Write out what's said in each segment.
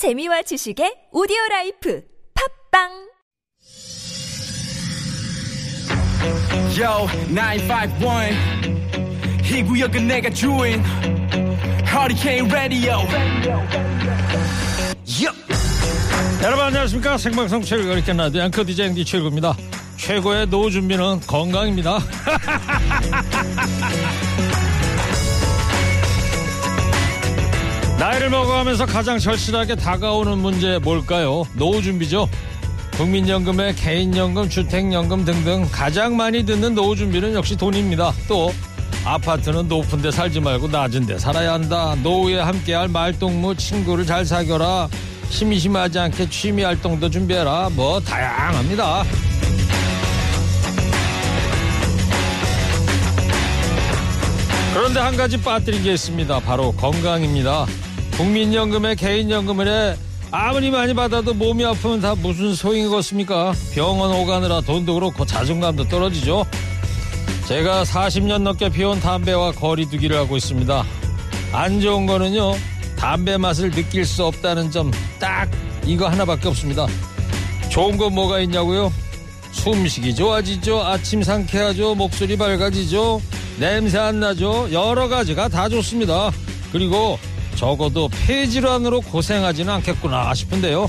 재미와 지식의 오디오 라이프 팝빵 Yo, 951. 이 구역은 내가 주인. Hurricane Radio. 여러분 안녕하십니까 생방송 최고 이렇게 라디오 앵커 DJ 앵디 최고입니다 최고의 노후 준비는 건강입니다 나이를 먹어가면서 가장 절실하게 다가오는 문제 뭘까요 노후 준비죠 국민연금에 개인연금 주택연금 등등 가장 많이 듣는 노후 준비는 역시 돈입니다 또 아파트는 높은 데 살지 말고 낮은 데 살아야 한다 노후에 함께할 말동무 친구를 잘 사겨라 심심하지 않게 취미 활동도 준비해라. 뭐 다양합니다. 그런데 한 가지 빠뜨린 게 있습니다. 바로 건강입니다. 국민연금에 개인연금을 해 아무리 많이 받아도 몸이 아프면 다 무슨 소용이겠습니까? 병원 오가느라 돈도 그렇고 자존감도 떨어지죠. 제가 40년 넘게 피운 담배와 거리두기를 하고 있습니다. 안 좋은 거는요. 담배 맛을 느낄 수 없다는 점 딱 이거 하나밖에 없습니다. 좋은 건 뭐가 있냐고요? 숨쉬기 좋아지죠. 아침 상쾌하죠. 목소리 밝아지죠. 냄새 안 나죠. 여러 가지가 다 좋습니다. 그리고 적어도 폐질환으로 고생하지는 않겠구나 싶은데요.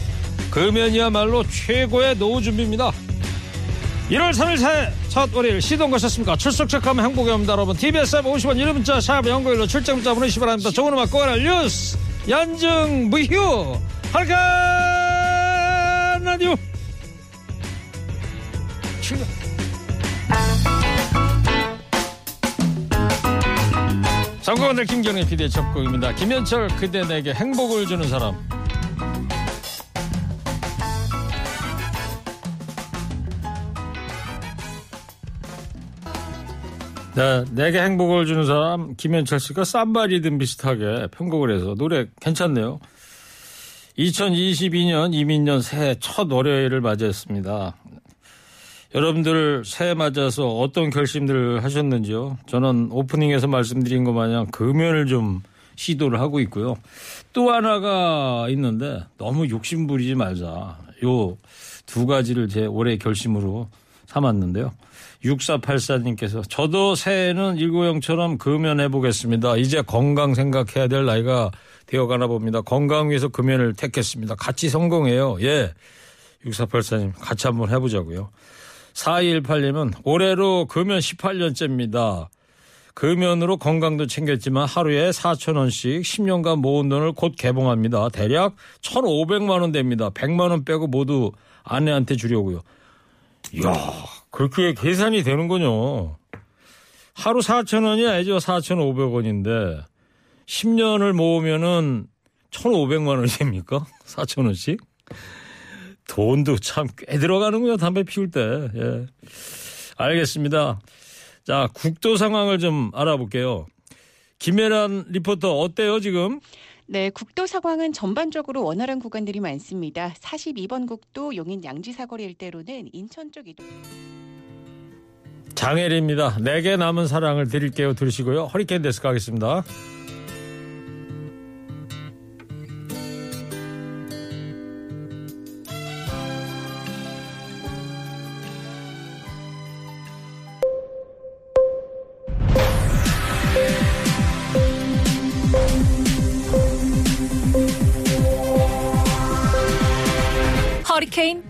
금연이야말로 최고의 노후 준비입니다. 1월 3일 새해 첫 월요일 시동 거셨습니까? 출석 체크하면 행복이 옵니다. 여러분 TBS 앱 50원 1일 문자 샵 연구일로 출장 문자 보내시기 바랍니다. 좋은 음악 꼬라 뉴스 연증 무휴 할까 라디오 출발 선거원들 김경래 PD의 첫 곡입니다. 김현철 그대 내게 행복을 주는 사람 네, 내게 행복을 주는 사람 김현철 씨가 쌈바 리듬 비슷하게 편곡을 해서 노래 괜찮네요. 2022년 이민년 새해 첫 월요일을 맞이했습니다. 여러분들 새해 맞아서 어떤 결심들을 하셨는지요? 저는 오프닝에서 말씀드린 것 마냥 금연을 좀 시도를 하고 있고요. 또 하나가 있는데 너무 욕심 부리지 말자. 요 두 가지를 제 올해 결심으로 삼았는데요. 6484님께서 저도 새해는 일고형처럼 금연해 보겠습니다. 이제 건강 생각해야 될 나이가 되어가나 봅니다. 건강 위해서 금연을 택했습니다. 같이 성공해요. 예. 6484님 같이 한번 해보자고요. 4218님은 올해로 금연 18년째입니다. 금연으로 건강도 챙겼지만 하루에 4천원씩 10년간 모은 돈을 곧 개봉합니다. 대략 1,500만 원 됩니다. 100만 원 빼고 모두 아내한테 주려고요. 이야, 그렇게 계산이 되는군요. 하루 4천원이 아니죠. 4,500원인데 10년을 모으면은 1,500만 원이 됩니까? 4천원씩? 돈도 참 꽤 들어가는군요. 담배 피울 때. 예. 알겠습니다. 자, 국도 상황을 좀 알아볼게요. 김혜란 리포터 어때요, 지금? 네, 국도 상황은 전반적으로 원활한 구간들이 많습니다. 42번 국도 용인 양지 사거리 일대로는 인천 쪽 이동. 장혜리입니다. 내게 남은 사랑을 드릴게요. 들으시고요. 허리케인 데스크 하겠습니다.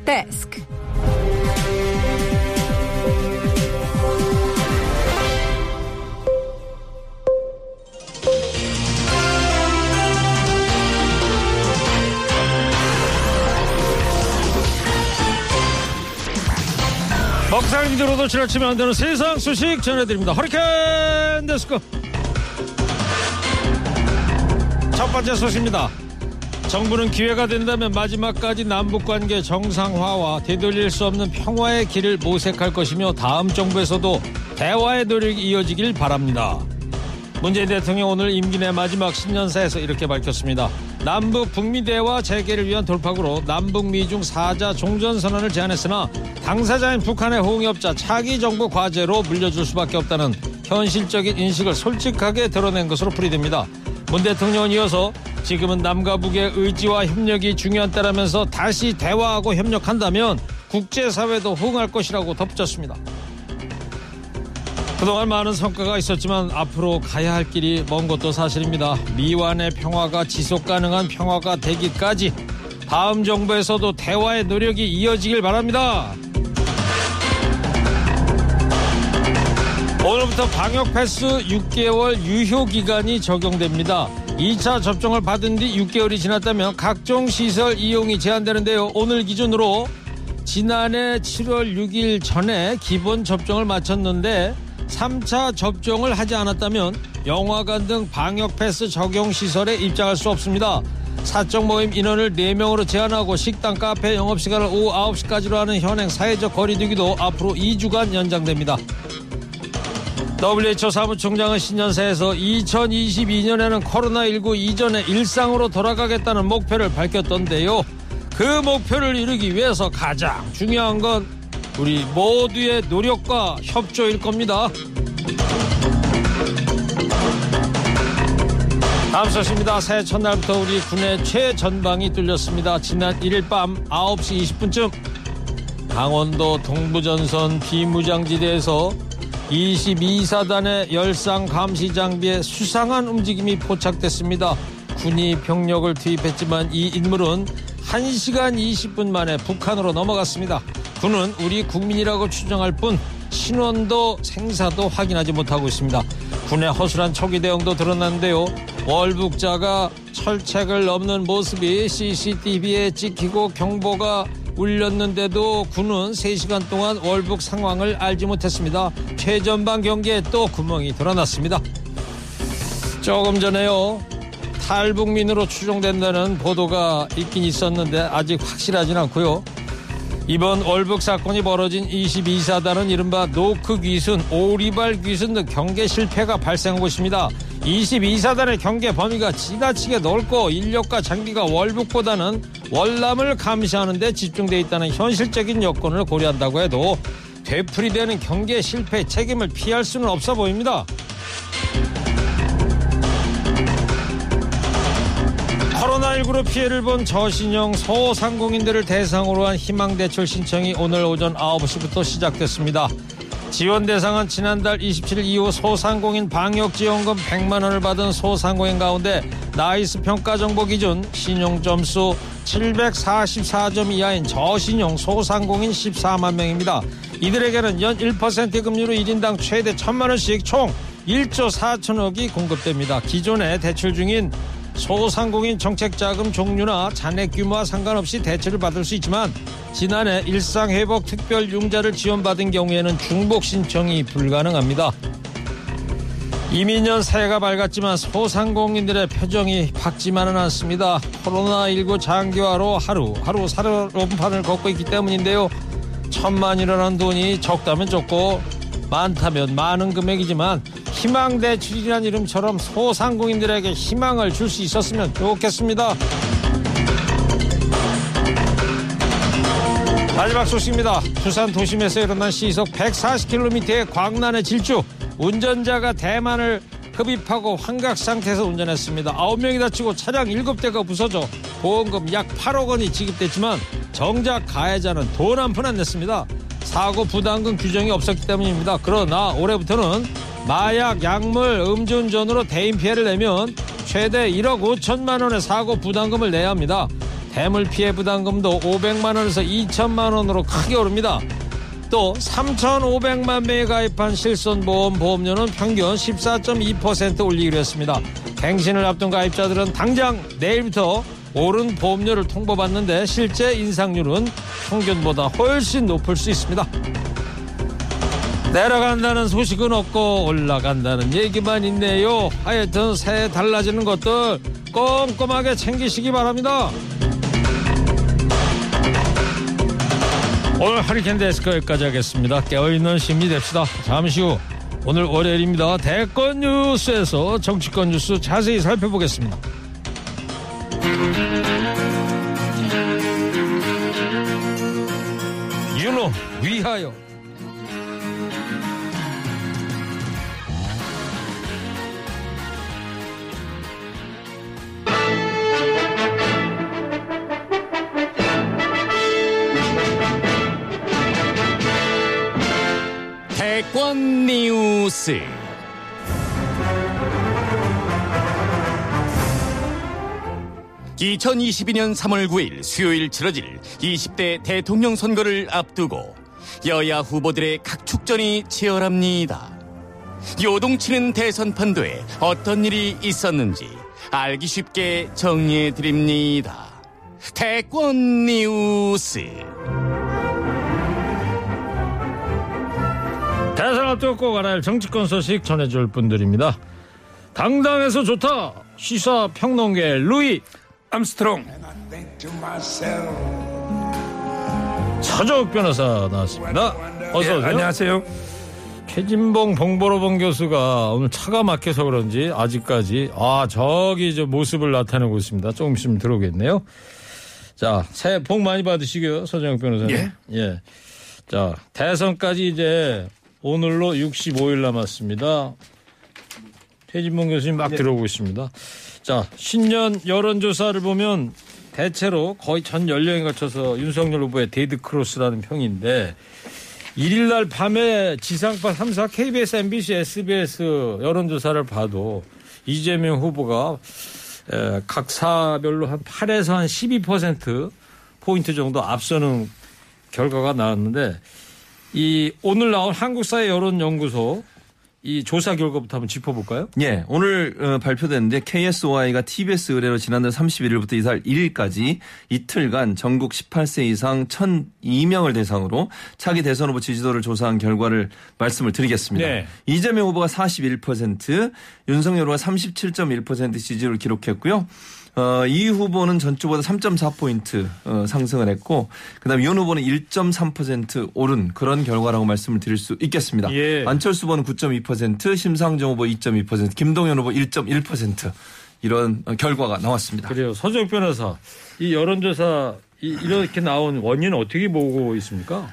데스크 먹상 들어도 지나치면 안 되는 세상 소식 전해드립니다. 허리케인 데스크. 첫 번째 소식입니다. 정부는 기회가 된다면 마지막까지 남북관계 정상화와 되돌릴 수 없는 평화의 길을 모색할 것이며 다음 정부에서도 대화의 노력이 이어지길 바랍니다. 문재인 대통령 오늘 임기 내 마지막 신년사에서 이렇게 밝혔습니다. 남북 북미 대화 재개를 위한 돌파구로 남북 미중 사자 종전 선언을 제안했으나 당사자인 북한의 호응이 없자 차기 정부 과제로 물려줄 수밖에 없다는 현실적인 인식을 솔직하게 드러낸 것으로 풀이됩니다. 문 대통령은 이어서 지금은 남과 북의 의지와 협력이 중요한 때라면서 다시 대화하고 협력한다면 국제사회도 호응할 것이라고 덧붙였습니다. 그동안 많은 성과가 있었지만 앞으로 가야 할 길이 먼 것도 사실입니다. 미완의 평화가 지속 가능한 평화가 되기까지 다음 정부에서도 대화의 노력이 이어지길 바랍니다. 오늘부터 방역 패스 6개월 유효 기간이 적용됩니다. 2차 접종을 받은 뒤 6개월이 지났다면 각종 시설 이용이 제한되는데요. 오늘 기준으로 지난해 7월 6일 전에 기본 접종을 마쳤는데 3차 접종을 하지 않았다면 영화관 등 방역 패스 적용 시설에 입장할 수 없습니다. 사적 모임 인원을 4명으로 제한하고 식당, 카페 영업시간을 오후 9시까지로 하는 현행 사회적 거리두기도 앞으로 2주간 연장됩니다. WHO 사무총장은 신년사에서 2022년에는 코로나19 이전의 일상으로 돌아가겠다는 목표를 밝혔던데요. 그 목표를 이루기 위해서 가장 중요한 건 우리 모두의 노력과 협조일 겁니다. 다음 소식입니다. 새해 첫날부터 우리 군의 최전방이 뚫렸습니다. 지난 1일 밤 9시 20분쯤 강원도 동부전선 비무장지대에서 22사단의 열상 감시 장비에 수상한 움직임이 포착됐습니다. 군이 병력을 투입했지만 이 인물은 1시간 20분 만에 북한으로 넘어갔습니다. 군은 우리 국민이라고 추정할 뿐 신원도 생사도 확인하지 못하고 있습니다. 군의 허술한 초기 대응도 드러났는데요. 월북자가 철책을 넘는 모습이 CCTV에 찍히고 경보가 울렸는데도 군은 3시간 동안 월북 상황을 알지 못했습니다. 최전방 경계에 또 구멍이 드러났습니다. 조금 전에요. 탈북민으로 추정된다는 보도가 있긴 있었는데 아직 확실하진 않고요. 이번 월북 사건이 벌어진 22사단은 이른바 노크 귀순, 오리발 귀순 등 경계 실패가 발생한 곳입니다. 22사단의 경계 범위가 지나치게 넓고 인력과 장비가 월북보다는 월남을 감시하는 데 집중돼 있다는 현실적인 여건을 고려한다고 해도 되풀이되는 경계 실패 책임을 피할 수는 없어 보입니다. 코로나19로 피해를 본 저신형 소상공인들을 대상으로 한 희망대출 신청이 오늘 오전 9시부터 시작됐습니다. 지원 대상은 지난달 27일 이후 소상공인 방역지원금 100만 원을 받은 소상공인 가운데 나이스 평가 정보 기준 신용 점수 744점 이하인 저신용 소상공인 14만 명입니다. 이들에게는 연 1% 금리로 1인당 최대 1000만 원씩 총 1조 4천억이 공급됩니다. 기존에 대출 중인 소상공인 정책자금 종류나 잔액 규모와 상관없이 대출을 받을 수 있지만 지난해 일상회복 특별융자를 지원받은 경우에는 중복 신청이 불가능합니다. 이민년 새해가 밝았지만 소상공인들의 표정이 밝지만은 않습니다. 코로나19 장기화로 하루 하루 살얼음판을 걷고 있기 때문인데요. 천만 이라는 돈이 적다면 적고 많다면 많은 금액이지만 희망대출이라는 이름처럼 소상공인들에게 희망을 줄 수 있었으면 좋겠습니다. 마지막 소식입니다. 부산 도심에서 일어난 시속 140km의 광란의 질주. 운전자가 대만을 흡입하고 환각 상태에서 운전했습니다. 9명이 다치고 차량 7대가 부서져 보험금 약 8억 원이 지급됐지만 정작 가해자는 돈 한 푼 안 냈습니다. 사고 부담금 규정이 없었기 때문입니다. 그러나 올해부터는 마약, 약물, 음주운전으로 대인 피해를 내면 최대 1억 5천만 원의 사고 부담금을 내야 합니다. 대물 피해 부담금도 500만 원에서 2천만 원으로 크게 오릅니다. 또 3,500만 명이 가입한 실손보험 보험료는 평균 14.2% 올리기로 했습니다. 갱신을 앞둔 가입자들은 당장 내일부터 오른 보험료를 통보받는데 실제 인상률은 평균보다 훨씬 높을 수 있습니다. 내려간다는 소식은 없고 올라간다는 얘기만 있네요. 하여튼 새해 달라지는 것들 꼼꼼하게 챙기시기 바랍니다. 오늘 하리캔 데스크 여기까지 하겠습니다. 깨어있는 심리 됩시다. 잠시 후 오늘 월요일입니다. 대권 뉴스에서 정치권 뉴스 자세히 살펴보겠습니다. 윤호 위하여. 태권 뉴스. (2022년 3월 9일) 수요일 치러질 (20대) 대통령 선거를 앞두고 여야 후보들의 각축전이 치열합니다 요동치는 대선 판도에 어떤 일이 있었는지 알기 쉽게 정리해 드립니다 대권 뉴스 대선 앞두고 꼭 알아야 할 정치권 소식 전해줄 분들입니다. 당당해서 좋다. 시사 평론계 루이 암스트롱. 차정욱 변호사 나왔습니다. 어서 오세요. 안녕하세요. 최진봉 봉보로봉 교수가 오늘 차가 막혀서 그런지 아직까지 아 저기 저 모습을 나타내고 있습니다. 조금 있으면 들어오겠네요. 자 새해 복 많이 받으시고요 서정욱 변호사님. 예. 예. 자 대선까지 이제 오늘로 65일 남았습니다. 최진봉 교수님 막 들어오고 있습니다. 자 신년 여론조사를 보면 대체로 거의 전 연령에 걸쳐서 윤석열 후보의 dead cross라는 평인데 1일 날 밤에 지상파 3사 KBS, MBC, SBS 여론조사를 봐도 이재명 후보가 에, 각 사별로 한 8에서 한 12% 포인트 정도 앞서는 결과가 나왔는데 이 오늘 나온 한국사회 여론연구소 이 조사 결과부터 한번 짚어볼까요? 예, 오늘 어, 발표됐는데 KSOI가 TBS 의뢰로 지난달 31일부터 이달 1일까지 이틀간 전국 18세 이상 1,002명을 대상으로 차기 대선 후보 지지도를 조사한 결과를 말씀을 드리겠습니다. 네. 이재명 후보가 41%, 윤석열 후보가 37.1% 지지를 기록했고요. 어, 이 후보는 전주보다 3.4포인트 어, 상승을 했고 그다음 이현 후보는 1.3% 오른 그런 결과라고 말씀을 드릴 수 있겠습니다. 예. 안철수 후보는 9.2%, 심상정 후보 2.2%, 김동연 후보 1.1% 이런 어, 결과가 나왔습니다. 그래요. 서정 변호사 이 여론조사 이, 이렇게 나온 원인은 어떻게 보고 있습니까?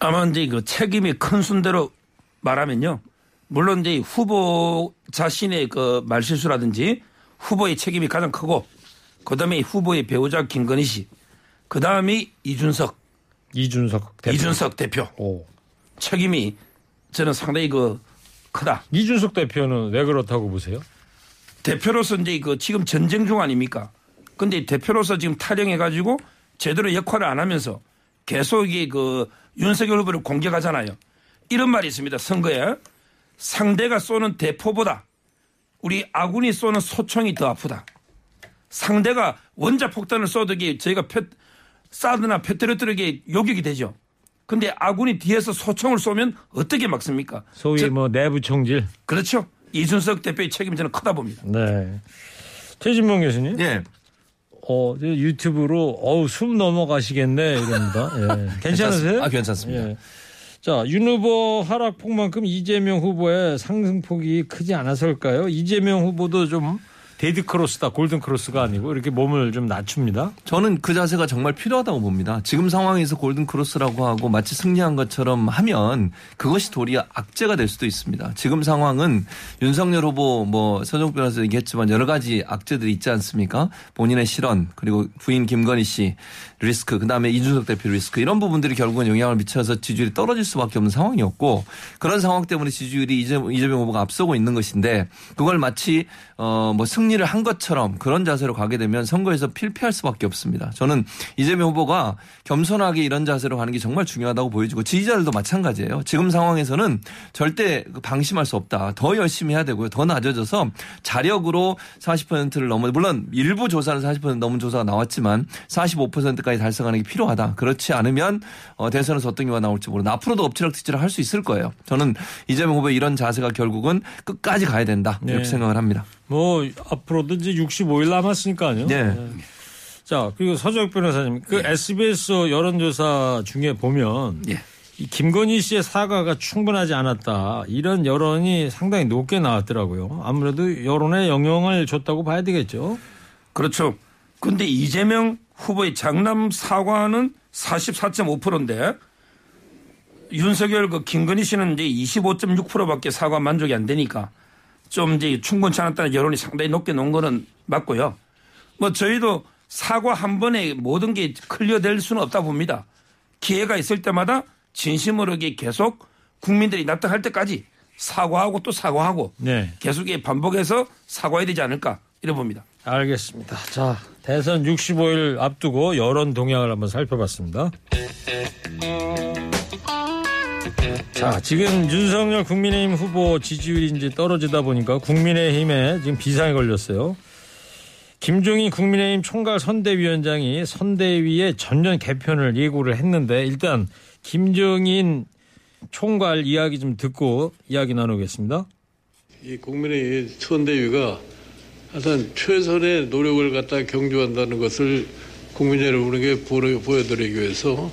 아마 이제 그 책임이 큰 순대로 말하면요. 물론 이제 후보 자신의 그 말실수라든지 후보의 책임이 가장 크고 그 다음에 후보의 배우자 김건희 씨, 그 다음이 이준석, 이준석 대표. 이준석 대표 오. 책임이 저는 상당히 그 크다. 이준석 대표는 왜 그렇다고 보세요? 대표로서 이제 그 지금 전쟁 중 아닙니까? 근데 대표로서 지금 탈영해 가지고 제대로 역할을 안 하면서 계속 이게 그 윤석열 후보를 공격하잖아요. 이런 말이 있습니다. 선거에 상대가 쏘는 대포보다 우리 아군이 쏘는 소총이 더 아프다. 상대가 원자 폭탄을 쏘도 이게 저희가 표, 사드나 페트로트르게 요격이 되죠. 근데 아군이 뒤에서 소총을 쏘면 어떻게 막습니까? 소위 저- 뭐 내부 총질. 그렇죠. 이준석 대표의 책임이 저는 크다 봅니다. 네. 최진봉 교수님. 예. 어, 저 유튜브로 어우 숨 넘어가시겠네 이럽니다. 예. 괜찮으세요? 아, 괜찮습니다. 예. 자, 윤 후보 하락폭만큼 이재명 후보의 상승폭이 크지 않아서일까요? 이재명 후보도 좀 dead cross다, golden cross가 아니고 이렇게 몸을 좀 낮춥니다. 저는 그 자세가 정말 필요하다고 봅니다. 지금 상황에서 golden cross라고 하고 마치 승리한 것처럼 하면 그것이 도리어 악재가 될 수도 있습니다. 지금 상황은 윤석열 후보 뭐 서정 변호사 얘기했지만 여러 가지 악재들이 있지 않습니까? 본인의 실언 그리고 부인 김건희 씨 리스크 그 다음에 이준석 대표 리스크 이런 부분들이 결국은 영향을 미쳐서 지지율이 떨어질 수밖에 없는 상황이었고 그런 상황 때문에 지지율이 이재명, 후보가 앞서고 있는 것인데 그걸 마치 어 뭐 승리를 한 것처럼 그런 자세로 가게 되면 선거에서 필패할 수밖에 없습니다. 저는 이재명 후보가 겸손하게 이런 자세로 가는 게 정말 중요하다고 보여지고 지지자들도 마찬가지예요. 지금 상황에서는 절대 그 방심할 수 없다. 더 열심히 해야 되고요. 더 낮아져서 자력으로 40%를 넘어 물론 일부 조사는 40% 넘은 조사가 나왔지만 45%까지 달성하는 게 필요하다. 그렇지 않으면 어, 대선에서 어떤 경우가 나올지 모르나 앞으로도 엎치락뒤치락 할 수 있을 거예요. 저는 이재명 후보의 이런 자세가 결국은 끝까지 가야 된다. 이렇게 네. 생각을 합니다. 뭐 앞으로도 이제 65일 남았으니까요. 네. 자, 그리고 서정 변호사님, 그 SBS 여론조사 중에 보면 예. 이 김건희 씨의 사과가 충분하지 않았다. 이런 여론이 상당히 높게 나왔더라고요. 아무래도 여론에 영향을 줬다고 봐야 되겠죠. 그렇죠. 근데 이재명 후보의 장남 사과는 44.5%인데 윤석열 그 김건희 씨는 이제 25.6%밖에 사과 만족이 안 되니까 좀 이제 충분치 않았다는 여론이 상당히 높게 놓은 거는 맞고요. 뭐 저희도 사과 한 번에 모든 게 클리어될 수는 없다 봅니다. 기회가 있을 때마다 진심으로 계속 국민들이 납득할 때까지 사과하고 또 사과하고 네. 계속 이 반복해서 사과해야 되지 않을까 이래 봅니다. 알겠습니다. 자, 대선 65일 앞두고 여론 동향을 한번 살펴봤습니다. 자, 지금 윤석열 국민의힘 후보 지지율이 이제 떨어지다 보니까 국민의힘에 지금 비상이 걸렸어요. 김종인 국민의힘 총괄 선대위원장이 선대위의 전면 개편을 예고를 했는데 일단 김종인 총괄 이야기 좀 듣고 이야기 나누겠습니다. 이 국민의 선대위가 하여튼 최선의 노력을 갖다 경주한다는 것을 국민 여러분에게 보여- 보여드리기 위해서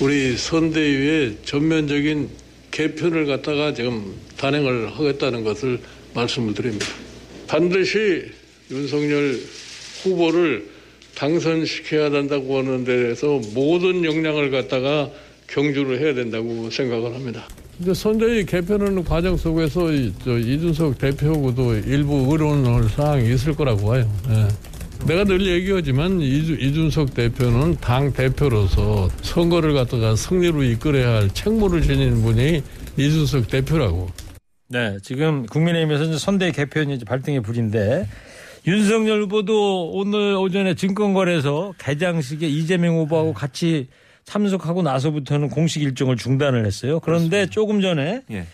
우리 선대위의 전면적인 개편을 갖다가 지금 단행을 하겠다는 것을 말씀을 드립니다. 반드시 윤석열 후보를 당선시켜야 된다고 하는 데에서 모든 역량을 갖다가 경주를 해야 된다고 생각을 합니다. 근데 선대위 개편하는 과정 속에서 이, 저 이준석 대표하고도 일부 의논할 사항이 있을 거라고 봐요. 예. 내가 늘 얘기하지만 이주, 이준석 대표는 당 대표로서 선거를 갖다가 승리로 이끌어야 할 책무를 지닌 분이 이준석 대표라고. 네, 지금 국민의힘에서 이제 선대 개편이 이제 발등의 불인데 윤석열 후보도 오늘 오전에 증권거래소 개장식에 이재명 후보하고 같이 참석하고 나서부터는 공식 일정을 중단을 했어요. 그런데 조금 전에 예.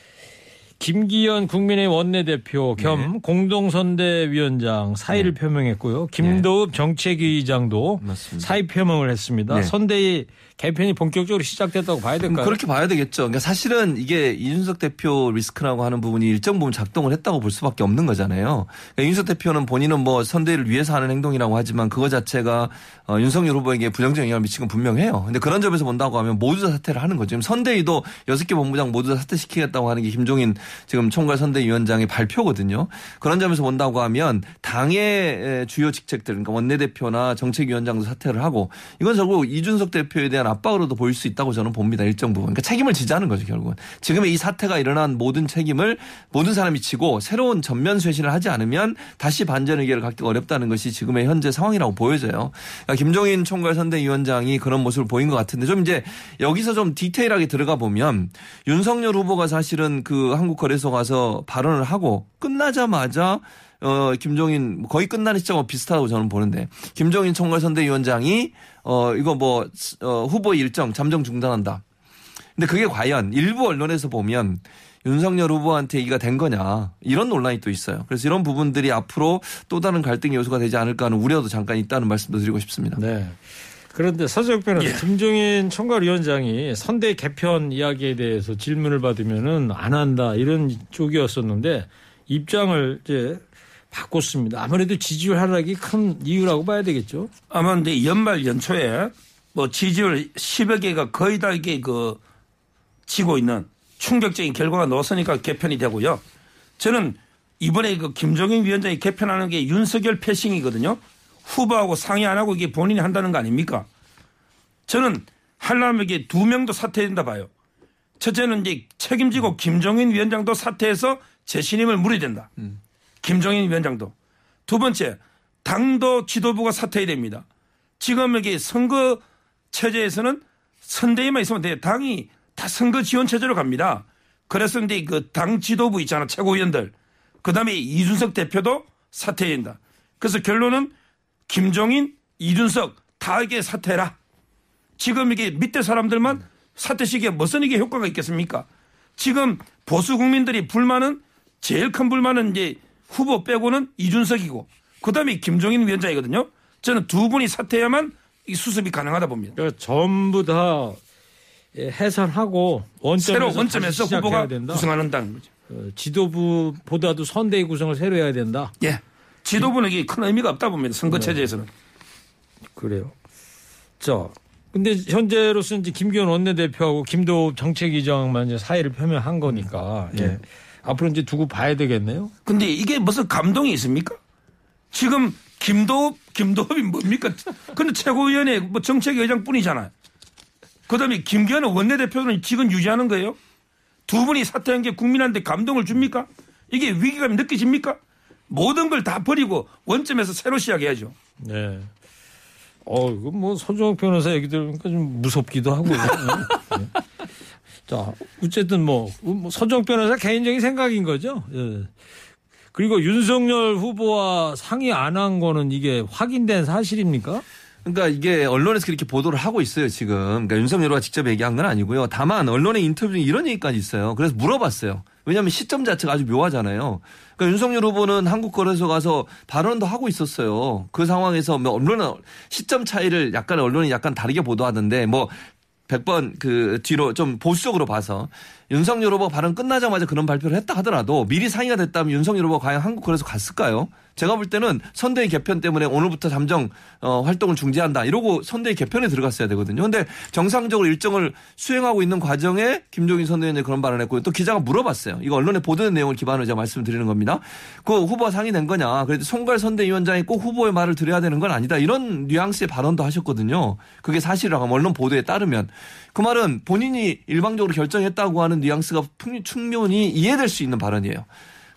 김기현 국민의힘 원내대표 겸 공동선대위원장 사의를 표명했고요. 김도읍 정책위의장도 맞습니다. 사의 표명을 했습니다. 네. 선대위 개편이 본격적으로 시작됐다고 봐야 될까요? 그렇게 봐야 되겠죠. 그러니까 사실은 이게 이준석 대표 리스크라고 하는 부분이 일정 부분 작동을 했다고 볼 수밖에 없는 거잖아요. 그러니까 이준석 대표는 본인은 뭐 선대위를 위해서 하는 행동이라고 하지만 그거 자체가 어, 윤석열 후보에게 부정적 영향을 미친 건 분명해요. 근데 그런 점에서 본다고 하면 모두 다 사퇴를 하는 거죠. 지금 선대위도 여섯 개 본부장 모두 다 사퇴시키겠다고 하는 게 김종인 지금 총괄 선대위원장의 발표거든요. 그런 점에서 본다고 하면 당의 주요 직책들 그러니까 원내대표나 정책위원장도 사퇴를 하고 이건 결국 이준석 대표에 대한 압박으로도 보일 수 있다고 저는 봅니다. 일정 부분. 그러니까 책임을 지자는 거죠, 결국은. 지금의 이 사태가 일어난 모든 책임을 모든 사람이 지고 새로운 전면 쇄신을 하지 않으면 다시 반전 의견을 갖기가 어렵다는 것이 지금의 현재 상황이라고 보여져요. 그러니까 김종인 총괄 선대위원장이 그런 모습을 보인 것 같은데 좀 이제 여기서 좀 디테일하게 들어가 보면 윤석열 후보가 사실은 그 한국거래소 가서 발언을 하고 끝나자마자 어, 김종인 거의 끝나는 시점과 비슷하다고 저는 보는데 김종인 총괄 선대위원장이 어, 이거 뭐 어, 후보 일정 잠정 중단한다. 근데 그게 과연 일부 언론에서 보면 윤석열 후보한테 얘기가 된 거냐 이런 논란이 또 있어요. 그래서 이런 부분들이 앞으로 또 다른 갈등 요소가 되지 않을까 하는 우려도 잠깐 있다는 말씀도 드리고 싶습니다. 네. 그런데 서재혁 변호사, 김종인 총괄위원장이 선대 개편 이야기에 대해서 질문을 받으면은 안 한다 이런 쪽이었었는데 입장을 이제 바꿨습니다. 아무래도 지지율 하락이 큰 이유라고 봐야 되겠죠. 아마 이제 연말 연초에 뭐 지지율 10여 개가 거의 다 이게 그 지고 있는 충격적인 결과가 나왔으니까 개편이 되고요. 저는 이번에 그 김종인 위원장이 개편하는 게 윤석열 패싱이거든요. 후보하고 상의 안 하고 이게 본인이 한다는 거 아닙니까? 저는 하려면 이게 두 명도 사퇴해야 된다 봐요. 첫째는 이제 책임지고 김종인 위원장도 사퇴해서 재신임을 물어야 된다. 김종인 위원장도. 두 번째, 당도 지도부가 사퇴해야 됩니다. 지금 여기 선거 체제에서는 선대위만 있으면 돼. 당이 다 선거 지원 체제로 갑니다. 그래서 이제 그 당 지도부 있잖아. 최고위원들. 그 다음에 이준석 대표도 사퇴해야 된다. 그래서 결론은 김종인, 이준석 다 이게 사퇴해라. 지금 이게 밑에 사람들만 사퇴시키에 무슨 이게 효과가 있겠습니까? 지금 보수 국민들이 불만은 제일 큰 불만은 이제 후보 빼고는 이준석이고 그다음에 김종인 위원장이거든요. 저는 두 분이 사퇴해야만 이 수습이 가능하다 봅니다. 그러니까 전부 다 예, 해산하고 원점에서, 새로 원점에서 후보가 된다. 구성하는다는 거죠. 어, 지도부보다도 선대위 구성을 새로 해야 된다. 예. 지도부는 이게 큰 의미가 없다 봅니다. 선거 체제에서는. 그래요. 자, 근데 현재로서 이제 김기현 원내대표하고 김도읍 정책위장만 이제 사의를 표명한 거니까 예. 앞으로 이제 두고 봐야 되겠네요. 근데 이게 무슨 감동이 있습니까? 지금 김도읍, 김도읍이 뭡니까? 근데 최고위원회 뭐 정책위원장 뿐이잖아요. 그 다음에 김기현 원내대표는 지금 유지하는 거예요? 두 분이 사퇴한 게 국민한테 감동을 줍니까? 이게 위기감이 느껴집니까? 모든 걸 다 버리고 원점에서 새로 시작해야죠. 네. 어, 이거 뭐 서정욱 변호사 얘기 들으니까 좀 무섭기도 하고요. 네. 자, 어쨌든 뭐, 뭐 서정 변호사 개인적인 생각인 거죠. 예. 그리고 윤석열 후보와 상의 안 한 거는 이게 확인된 사실입니까? 그러니까 이게 언론에서 그렇게 보도를 하고 있어요 지금. 그러니까 윤석열 후보가 직접 얘기한 건 아니고요. 다만 언론의 인터뷰 중에 이런 얘기까지 있어요. 그래서 물어봤어요. 왜냐하면 시점 자체가 아주 묘하잖아요. 그러니까 윤석열 후보는 한국거래소 가서 발언도 하고 있었어요. 그 상황에서 뭐 언론은 시점 차이를 약간 언론이 약간 다르게 보도하던데 뭐 100번 그 뒤로 좀 보수적으로 봐서 윤석열 후보 발언 끝나자마자 그런 발표를 했다 하더라도 미리 상의가 됐다면 윤석열 후보가 과연 한국 거래소 갔을까요? 제가 볼 때는 선대위 개편 때문에 오늘부터 잠정 어, 활동을 중지한다 이러고 선대위 개편에 들어갔어야 되거든요. 근데 정상적으로 일정을 수행하고 있는 과정에 김종인 선대위원장이 그런 발언을 했고 또 기자가 물어봤어요. 이거 언론에 보도된 내용을 기반으로 제가 말씀드리는 겁니다. 그 후보와 상의된 거냐. 그래도 송갈 선대위원장이 꼭 후보의 말을 들어야 되는 건 아니다. 이런 뉘앙스의 발언도 하셨거든요. 그게 사실이라고 하면 언론 보도에 따르면 그 말은 본인이 일방적으로 결정했다고 하는 뉘앙스가 충분히 이해될 수 있는 발언이에요.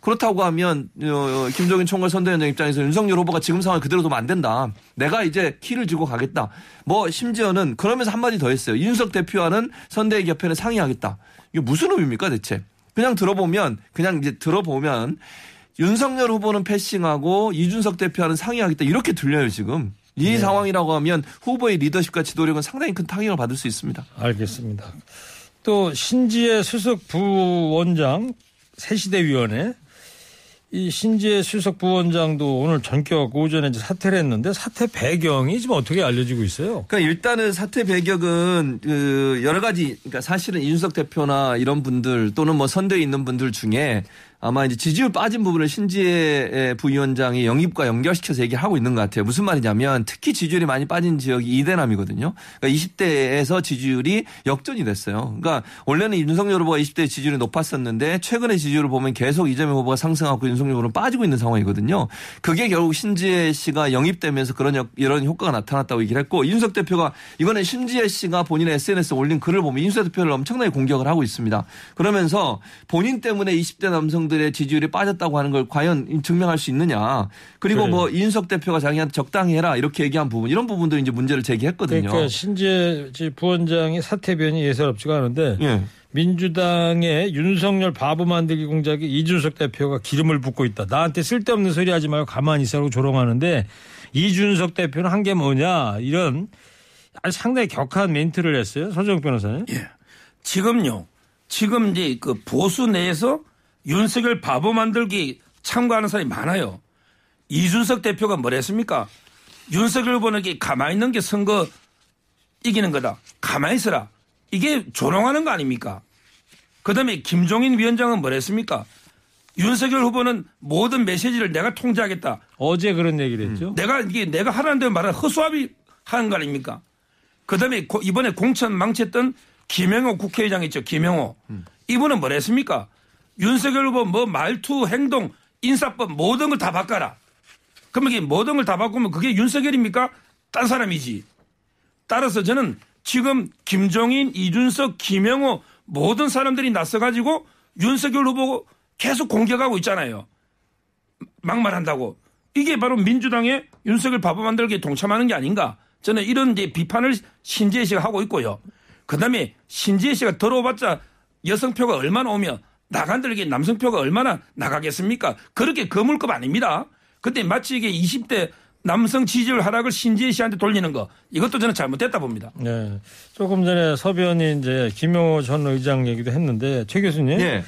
그렇다고 하면 어, 김종인 총괄 선대위원장 입장에서 윤석열 후보가 지금 상황 그대로 두면 안 된다. 내가 이제 키를 쥐고 가겠다. 뭐 심지어는 그러면서 한마디 더 했어요. 이준석 대표와는 선대위 개편에 상의하겠다. 이게 무슨 의미입니까 대체? 그냥 들어보면 그냥 이제 들어보면 윤석열 후보는 패싱하고 이준석 대표와는 상의하겠다 이렇게 들려요 지금. 이 네. 상황이라고 하면 후보의 리더십과 지도력은 상당히 큰 타격을 받을 수 있습니다. 알겠습니다. 또 신지혜 수석 부원장 새시대위원회 이 신지혜 수석 부원장도 오늘 전격 오전에 사퇴를 했는데 사퇴 배경이 지금 어떻게 알려지고 있어요? 그러니까 일단은 사퇴 배경은 그 여러 가지 그러니까 사실은 이준석 대표나 이런 분들 또는 뭐 선대에 있는 분들 중에 아마 이제 지지율 빠진 부분을 신지혜 부위원장이 영입과 연결시켜서 얘기를 하고 있는 것 같아요. 무슨 말이냐면 특히 지지율이 많이 빠진 지역이 이대남이거든요. 그러니까 20대에서 지지율이 역전이 됐어요. 그러니까 원래는 윤석열 후보가 20대 지지율이 높았었는데 최근의 지지율을 보면 계속 이재명 후보가 상승하고 윤석열 후보는 빠지고 있는 상황이거든요. 그게 결국 신지혜 씨가 영입되면서 그런 이런 효과가 나타났다고 얘기를 했고 이준석 대표가 이번에 신지혜 씨가 본인의 SNS에 올린 글을 보면 이준석 대표를 엄청나게 공격을 하고 있습니다. 그러면서 본인 때문에 20대 남성 사람들의 지지율이 빠졌다고 하는 걸 과연 증명할 수 있느냐. 그리고 그래. 뭐 이준석 대표가 자기한테 적당히 해라 이렇게 얘기한 부분 이런 부분도 이제 문제를 제기했거든요. 그러니까 신재 부원장의 사퇴변이 예사롭지가 않은데 예. 민주당의 윤석열 바보 만들기 공작에 이준석 대표가 기름을 붓고 있다. 나한테 쓸데없는 소리 하지 말고 가만히 있으라고 조롱하는데 이준석 대표는 한 게 뭐냐 이런 아주 상당히 격한 멘트를 했어요. 서정 변호사님. 예. 지금요. 지금 이제 그 보수 내에서 윤석열 바보 만들기 참고하는 사람이 많아요. 이준석 대표가 뭘 했습니까? 윤석열 후보는 가만히 있는 게 선거 이기는 거다. 가만히 있어라. 이게 조롱하는 거 아닙니까? 그 다음에 김종인 위원장은 뭘 했습니까? 윤석열 후보는 모든 메시지를 내가 통제하겠다. 어제 그런 얘기를 했죠. 음. 내가 이게 내가 하라는 대로 말하는 허수아비 하는 거 아닙니까? 그 다음에 이번에 공천 망쳤던 김영호 국회의장 있죠. 김영호. 음. 이분은 뭘 했습니까? 윤석열 후보 뭐 말투, 행동, 인사법 모든 걸 다 바꿔라. 그러면 이게 모든 걸 다 바꾸면 그게 윤석열입니까? 딴 사람이지. 따라서 저는 지금 김종인, 이준석, 김영호 모든 사람들이 나서가지고 윤석열 후보 계속 공격하고 있잖아요. 막말한다고. 이게 바로 민주당의 윤석열 바보 만들기에 동참하는 게 아닌가. 저는 이런 이제 비판을 신지혜 씨가 하고 있고요. 그 다음에 신지혜 씨가 들어봤자 여성표가 얼마나 오면 나간들에게 남성표가 얼마나 나가겠습니까? 그렇게 거물급 아닙니다. 근데 마치 이게 20대 남성 지지율 하락을 신지혜 씨한테 돌리는 거 이것도 저는 잘못됐다 봅니다. 네. 조금 전에 서변이 이제 김용호 전 의장 얘기도 했는데 최 교수님. 네.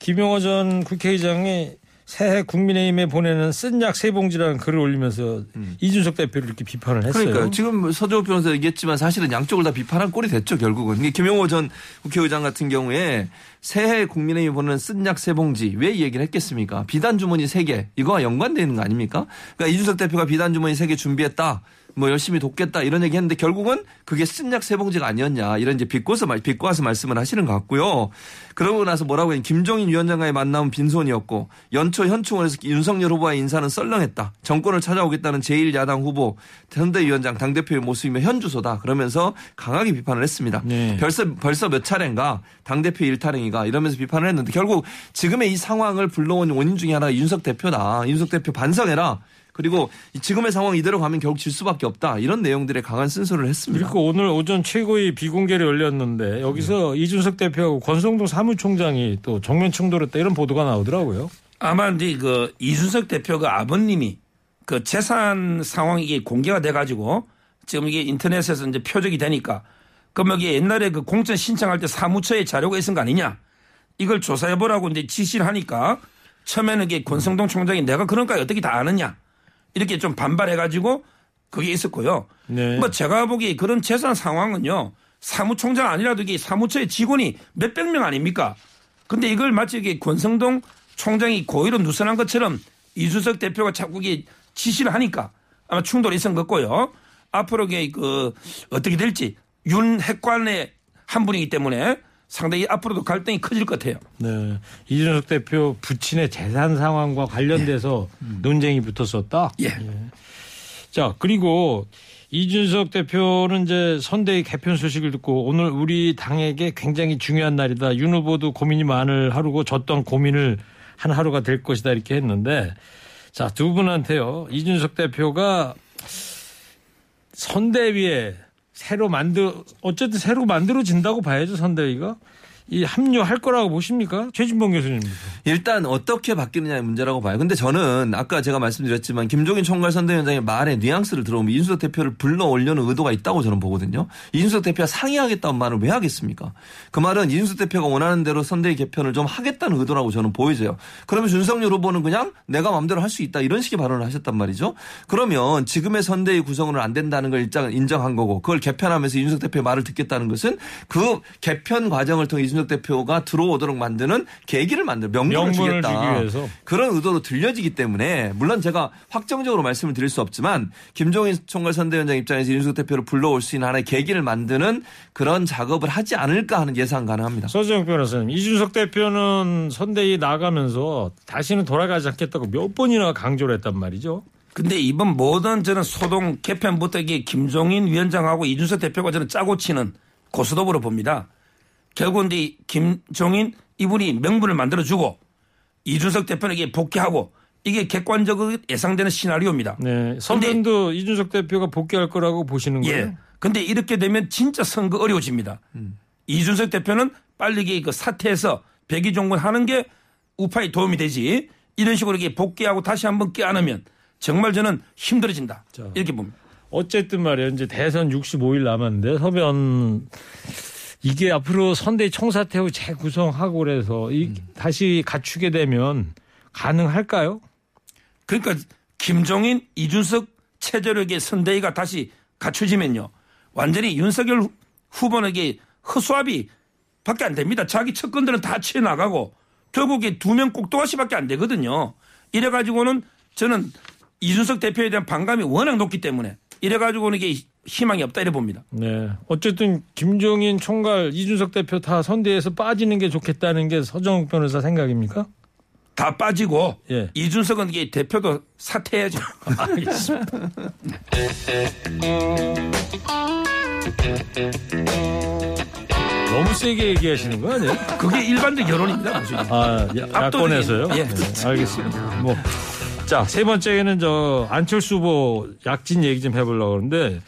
김용호 전 국회의장이 새해 국민의힘에 보내는 쓴약 세 봉지라는 글을 올리면서 음. 이준석 대표를 이렇게 비판을 했어요. 그러니까 지금 서재호 변호사 얘기했지만 사실은 양쪽을 다 비판한 꼴이 됐죠 결국은. 김용호 전 국회의장 같은 경우에 새해 국민의힘이 보내는 쓴약 세 봉지 왜이 얘기를 했겠습니까? 비단 주머니 세 개 이거와 연관되는 거 아닙니까? 그러니까 이준석 대표가 비단 주머니 세 개 준비했다. 뭐 열심히 돕겠다 이런 얘기 했는데 결국은 그게 쓴약 세 봉지가 아니었냐 이런 이제 비꼬서 말 비꼬아서 말씀을 하시는 것 같고요. 그러고 나서 뭐라고 했냐 김종인 위원장과의 만남은 빈손이었고 연초 현충원에서 윤석열 후보와의 인사는 썰렁했다. 정권을 찾아오겠다는 제1야당 후보 현대 위원장 당대표의 모습이며 현주소다. 그러면서 강하게 비판을 했습니다. 네. 벌써 벌써 몇 차례인가 당대표 일탈행위가 이러면서 비판을 했는데 결국 지금의 이 상황을 불러온 원인 중에 하나가 윤석 대표다. 윤석 대표 반성해라. 그리고 지금의 상황 이대로 가면 결국 질 수밖에 없다. 이런 내용들의 강한 쓴소리를 했습니다. 그리고 오늘 오전 최고위 비공개를 열렸는데 여기서 이준석 대표하고 권성동 사무총장이 또 정면 충돌했다 이런 보도가 나오더라고요. 아마 이제 그 이준석 대표가 아버님이 그 재산 상황이 이게 공개가 돼 가지고 지금 이게 인터넷에서 이제 표적이 되니까 그럼 여기 옛날에 그 공천 신청할 때 사무처에 자료가 있은 거 아니냐 이걸 조사해 보라고 이제 지시를 하니까 처음에는 이게 권성동 총장이 내가 그런가 어떻게 다 아느냐 이렇게 좀 반발해 가지고 그게 있었고요. 네. 뭐 제가 보기에 그런 재산 상황은요 사무총장 아니라도 이게 사무처의 직원이 몇백 명 아닙니까? 근데 이걸 마치 이게 권성동 총장이 고의로 누설한 것처럼 이준석 대표가 자꾸 이게 지시를 하니까 아마 충돌이 있은 것 같고요. 앞으로 이게 그 어떻게 될지 윤 핵관의 한 분이기 때문에 상당히 앞으로도 갈등이 커질 것 같아요. 네. 이준석 대표 부친의 재산 상황과 관련돼서 논쟁이 붙었었다. 예. 자, 그리고 이준석 대표는 이제 선대위 개편 소식을 듣고 오늘 우리 당에게 굉장히 중요한 날이다. 윤 후보도 고민이 많을 하루고 저 또한 고민을 한 하루가 될 것이다 이렇게 했는데 자, 두 분한테요. 이준석 대표가 선대위에 새로 만들 어쨌든 새로 만들어진다고 봐야죠 선대위가 이 합류할 거라고 보십니까 최진봉 교수님 일단 어떻게 바뀌느냐의 문제라고 봐요. 근데 저는 아까 제가 말씀드렸지만 김종인 총괄 선대위원장의 말에 뉘앙스를 들어보면 이준석 대표를 불러 올려는 의도가 있다고 저는 보거든요. 이준석 대표가 상의하겠다는 말을 왜 하겠습니까? 그 말은 이준석 대표가 원하는 대로 선대위 개편을 좀 하겠다는 의도라고 저는 보여져요. 그러면 윤석열 후보는 그냥 내가 마음대로 할 수 있다 이런 식의 발언을 하셨단 말이죠. 그러면 지금의 선대위 구성으로는 안 된다는 걸 인정한 거고 그걸 개편하면서 이준석 대표의 말을 듣겠다는 것은 그 개편 과정을 통해 이준석 대표가 들어오도록 만드는 계기를 만들 명분을 명분을 주겠다. 주기 위해서. 그런 의도로 들려지기 때문에 물론 제가 확정적으로 말씀을 드릴 수 없지만 김종인 총괄 선대위원장 입장에서 이준석 대표를 불러올 수 있는 하나의 계기를 만드는 그런 작업을 하지 않을까 하는 예상 가능합니다. 서재영 변호사님 이준석 대표는 선대위 나가면서 다시는 돌아가지 않겠다고 몇 번이나 강조를 했단 말이죠 근데 이번 모든 저는 소동 개편부터 이게 김종인 위원장하고 이준석 대표가 저는 짜고 치는 고스톱으로 봅니다. 결국 이제 김종인 이분이 명분을 만들어주고 이준석 대표에게 복귀하고 이게 객관적으로 예상되는 시나리오입니다. 네 선변도 이준석 대표가 복귀할 거라고 보시는 거예요 예. 근데 이렇게 되면 진짜 선거 어려워집니다. 이준석 대표는 빨리 그 사퇴해서 백의종군 하는 게 우파에 도움이 되지 이런 식으로 이게 복귀하고 다시 한번 껴안으면 정말 저는 힘들어진다. 이렇게 봅니다. 어쨌든 말이에요. 이제 대선 65일 남았는데 서변 이게 앞으로 선대위 총사퇴 후 재구성하고 그래서 이 다시 갖추게 되면 가능할까요? 그러니까 김종인, 이준석 체제력의 선대위가 다시 갖춰지면요. 완전히 윤석열 후- 후보에게 허수아비 밖에 안 됩니다. 자기 측근들은 다 치해 나가고 결국에 두 명 꼭두가시밖에 안 되거든요. 이래 가지고는 저는 이준석 대표에 대한 반감이 워낙 높기 때문에 이래 가지고는 이게 희망이 없다 이래 봅니다. 네. 어쨌든 김종인 총괄 이준석 대표 다 선대에서 빠지는 게 좋겠다는 게 서정욱 변호사 생각입니까? 다 빠지고 예. 이준석은 이게 대표도 사퇴해야죠. 알겠습니다. 너무 세게 얘기하시는 거 아니에요? 그게 일반적 여론입니다. 아, 야- 야권에서요? 예. 네, 알겠습니다. 뭐. 자, 세 번째는 저 안철수 후보 약진 얘기 좀 해보려고 그러는데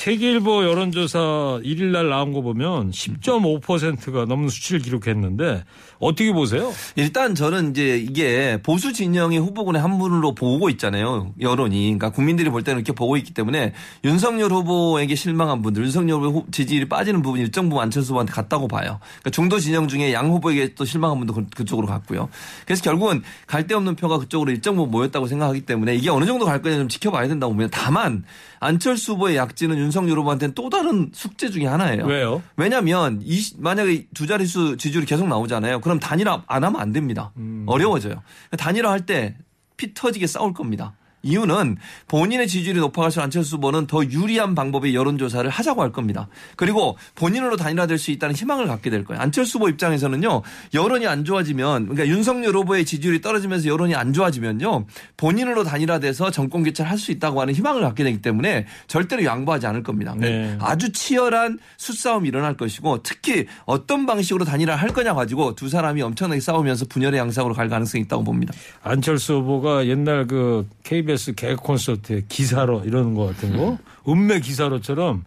세계일보 여론조사 1일 날 나온 거 보면 10.5%가 넘는 수치를 기록했는데 어떻게 보세요? 일단 저는 이제 이게 보수 진영의 후보군의 한 분으로 보고 있잖아요. 여론이. 그러니까 국민들이 볼 때는 이렇게 보고 있기 때문에 윤석열 후보에게 실망한 분들, 윤석열 후보 지지율이 빠지는 부분이 일정 부분 안철수 후보한테 갔다고 봐요. 그러니까 중도 진영 중에 양 후보에게 또 실망한 분도 그- 그쪽으로 갔고요. 그래서 결국은 갈데 없는 표가 그쪽으로 일정 부분 모였다고 생각하기 때문에 이게 어느 정도 갈 거냐 좀 지켜봐야 된다고 봅니다. 다만 안철수 후보의 약진은 윤석열 후보한테는 또 다른 숙제 중에 하나예요. 왜요? 왜냐하면 이 만약에 두 자릿수 지지율이 계속 나오잖아요. 그럼 단일화 안 하면 안 됩니다. 어려워져요. 단일화 할 때 피 터지게 싸울 겁니다. 이유는 본인의 지지율이 높아갈수록 안철수 후보는 더 유리한 방법의 여론조사를 하자고 할 겁니다. 그리고 본인으로 단일화될 수 있다는 희망을 갖게 될 거예요. 안철수 후보 입장에서는요. 여론이 안 좋아지면 그러니까 윤석열 후보의 지지율이 떨어지면서 여론이 안 좋아지면요. 본인으로 단일화돼서 정권 교체를 할 수 있다고 하는 희망을 갖게 되기 때문에 절대로 양보하지 않을 겁니다. 네. 아주 치열한 수싸움이 일어날 것이고 특히 어떤 방식으로 단일화 할 거냐 가지고 두 사람이 엄청나게 싸우면서 분열의 양상으로 갈 가능성이 있다고 봅니다. 안철수 후보가 옛날 그 KBS KBS 개그 콘서트의 기사로 이런 거 같은 거 음매 기사로처럼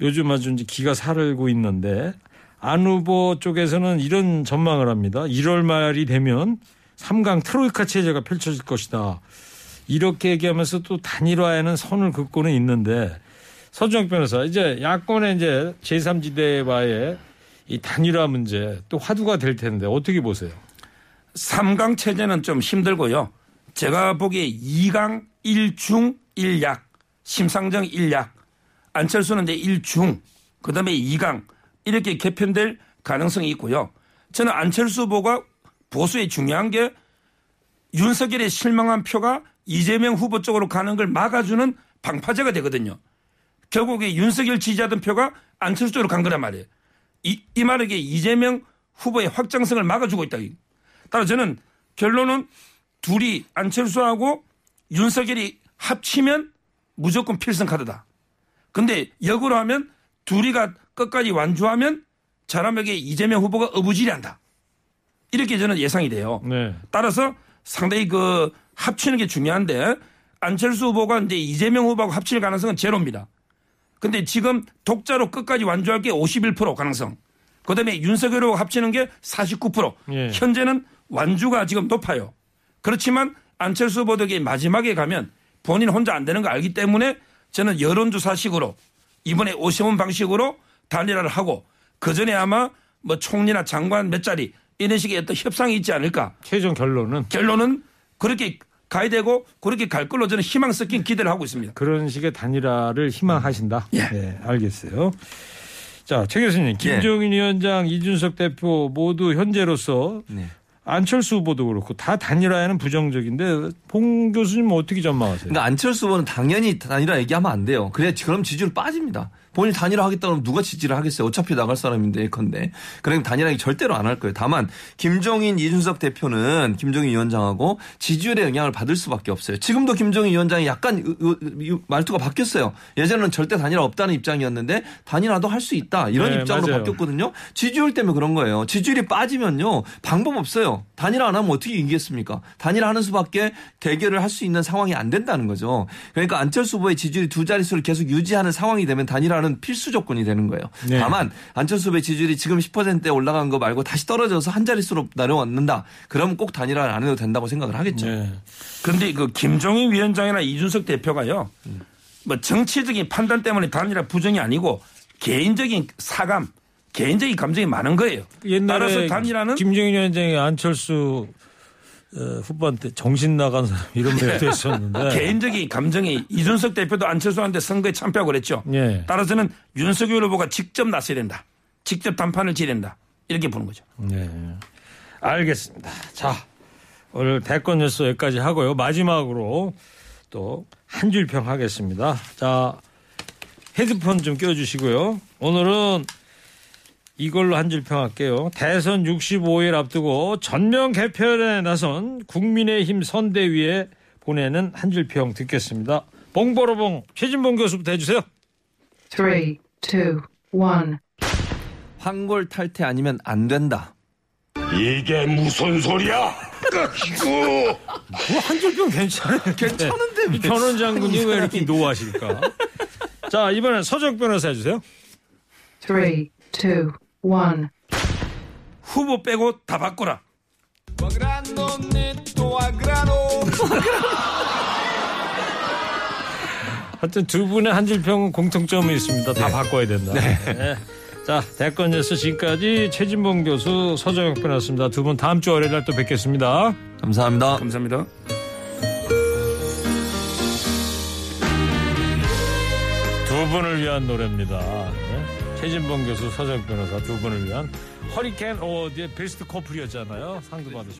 요즘 아주 이제 기가 살고 있는데 안 후보 쪽에서는 이런 전망을 합니다. 1월 말이 되면 3강 트로이카 체제가 펼쳐질 것이다. 이렇게 얘기하면서 또 단일화에는 선을 긋고는 있는데 서준혁 변호사 이제 야권의 이제 제3지대와의 이 단일화 문제 또 화두가 될 텐데 어떻게 보세요? 3강 체제는 좀 힘들고요. 제가 보기에 2강 1중 1약, 심상정 1약, 안철수는 이제 1중, 그 다음에 2강 이렇게 개편될 가능성이 있고요. 저는 안철수 후보가 보수에 중요한 게 윤석열의 실망한 표가 이재명 후보 쪽으로 가는 걸 막아주는 방파제가 되거든요. 결국에 윤석열 지지하던 표가 안철수 쪽으로 간 거란 말이에요. 이, 이 말에 이재명 후보의 확장성을 막아주고 있다. 따라 저는 결론은 둘이 안철수하고 윤석열이 합치면 무조건 필승 카드다. 근데 역으로 하면 둘이가 끝까지 완주하면 저람에게 이재명 후보가 어부지리한다. 이렇게 저는 예상이 돼요. 네. 따라서 상당히 그 합치는 게 중요한데 안철수 후보가 이제 이재명 후보하고 합칠 가능성은 제로입니다. 근데 지금 독자로 끝까지 완주할 게 51% 가능성. 그 다음에 윤석열 후보가 합치는 게 49%. 예. 현재는 완주가 지금 높아요. 그렇지만 안철수 후보에게 마지막에 가면 본인 혼자 안 되는 거 알기 때문에 저는 여론조사식으로 이번에 오세훈 방식으로 단일화를 하고 그 전에 아마 뭐 총리나 장관 몇 자리 이런 식의 어떤 협상이 있지 않을까. 최종 결론은 결론은 그렇게 가야 되고 그렇게 갈 걸로 저는 희망 섞인 기대를 하고 있습니다. 그런 식의 단일화를 희망하신다. 예. 네, 알겠어요. 자, 최 교수님, 김종인 위원장, 이준석 대표 모두 현재로서 네. 안철수 후보도 그렇고 다 단일화에는 부정적인데 봉 교수님 어떻게 전망하세요? 그러니까 안철수 후보는 당연히 단일화 얘기하면 안 돼요. 그래 그럼 지지율 빠집니다. 본인이 단일화 하겠다 그러면 누가 지지를 하겠어요. 어차피 나갈 사람인데 예컨대. 그러면 단일화 절대로 안 할 거예요. 다만 김종인 이준석 대표는 김종인 위원장하고 지지율에 영향을 받을 수밖에 없어요. 지금도 김종인 위원장이 약간 말투가 바뀌었어요. 예전에는 절대 단일화 없다는 입장이었는데 단일화도 할 수 있다 이런 네, 입장으로 맞아요. 바뀌었거든요. 지지율 때문에 그런 거예요. 지지율이 빠지면요 방법 없어요. 단일화 안 하면 어떻게 이기겠습니까? 단일화 하는 수밖에 대결을 할 수 있는 상황이 안 된다는 거죠. 그러니까 안철수 후보의 지지율이 두 자릿수를 계속 유지하는 상황이 되면 단일화는 필수 조건이 되는 거예요. 네. 다만 안철수 후보의 지지율이 지금 10%대 올라간 거 말고 다시 떨어져서 한 자릿수로 내려왔는다. 그러면 꼭 단일화를 안 해도 된다고 생각을 하겠죠. 네. 그런데 그 김종인 위원장이나 이준석 대표가요. 뭐 정치적인 판단 때문에 단일화 부정이 아니고 개인적인 사감, 개인적인 감정이 많은 거예요. 옛날에 따라서 단일화는 김정인 위원장이 안철수 어, 후보한테 정신 나간 사람 이런 말도 했었는데 개인적인 감정이 이준석 대표도 안철수한테 선거에 참패하고 그랬죠. 예. 따라서는 윤석열 후보가 직접 나서야 된다. 직접 단판을 지야 된다. 이렇게 보는 거죠. 네. 알겠습니다. 자, 오늘 대권 뉴스 여기까지 하고요. 마지막으로 또 한 줄평 하겠습니다. 자, 헤드폰 좀 껴주시고요. 오늘은 이걸로 한 줄 평할게요. 대선 65일 앞두고 전면 개편에 나선 국민의힘 선대위에 보내는 한 줄 평 듣겠습니다. 봉보로봉 최진봉 교수부터 해주세요. Three, two, one. 황골 탈퇴 아니면 안 된다. 이게 무슨 소리야? 이거 뭐한줄평 괜찮아요. 괜찮은데 변원 장군이 왜 이렇게 노하실까? 자 이번엔 서적 변호사 해주세요. Three, two, one. 후보 빼고 다 바꿔라. 하여튼 두 분의 한줄 평은 공통점이 있습니다. 다 바꿔야 된다. 네. 자 대권 뉴스 지금까지 최진봉 교수 서정혁 변호사입니다. 두 분 다음 주 월요일 날 또 뵙겠습니다. 감사합니다. 감사합니다. 두 분을 위한 노래입니다. 네. 최진봉 교수 서정혁 변호사 두 분을 위한 허리케인 어워드의 베스트 커플이었잖아요. 상도 받으셨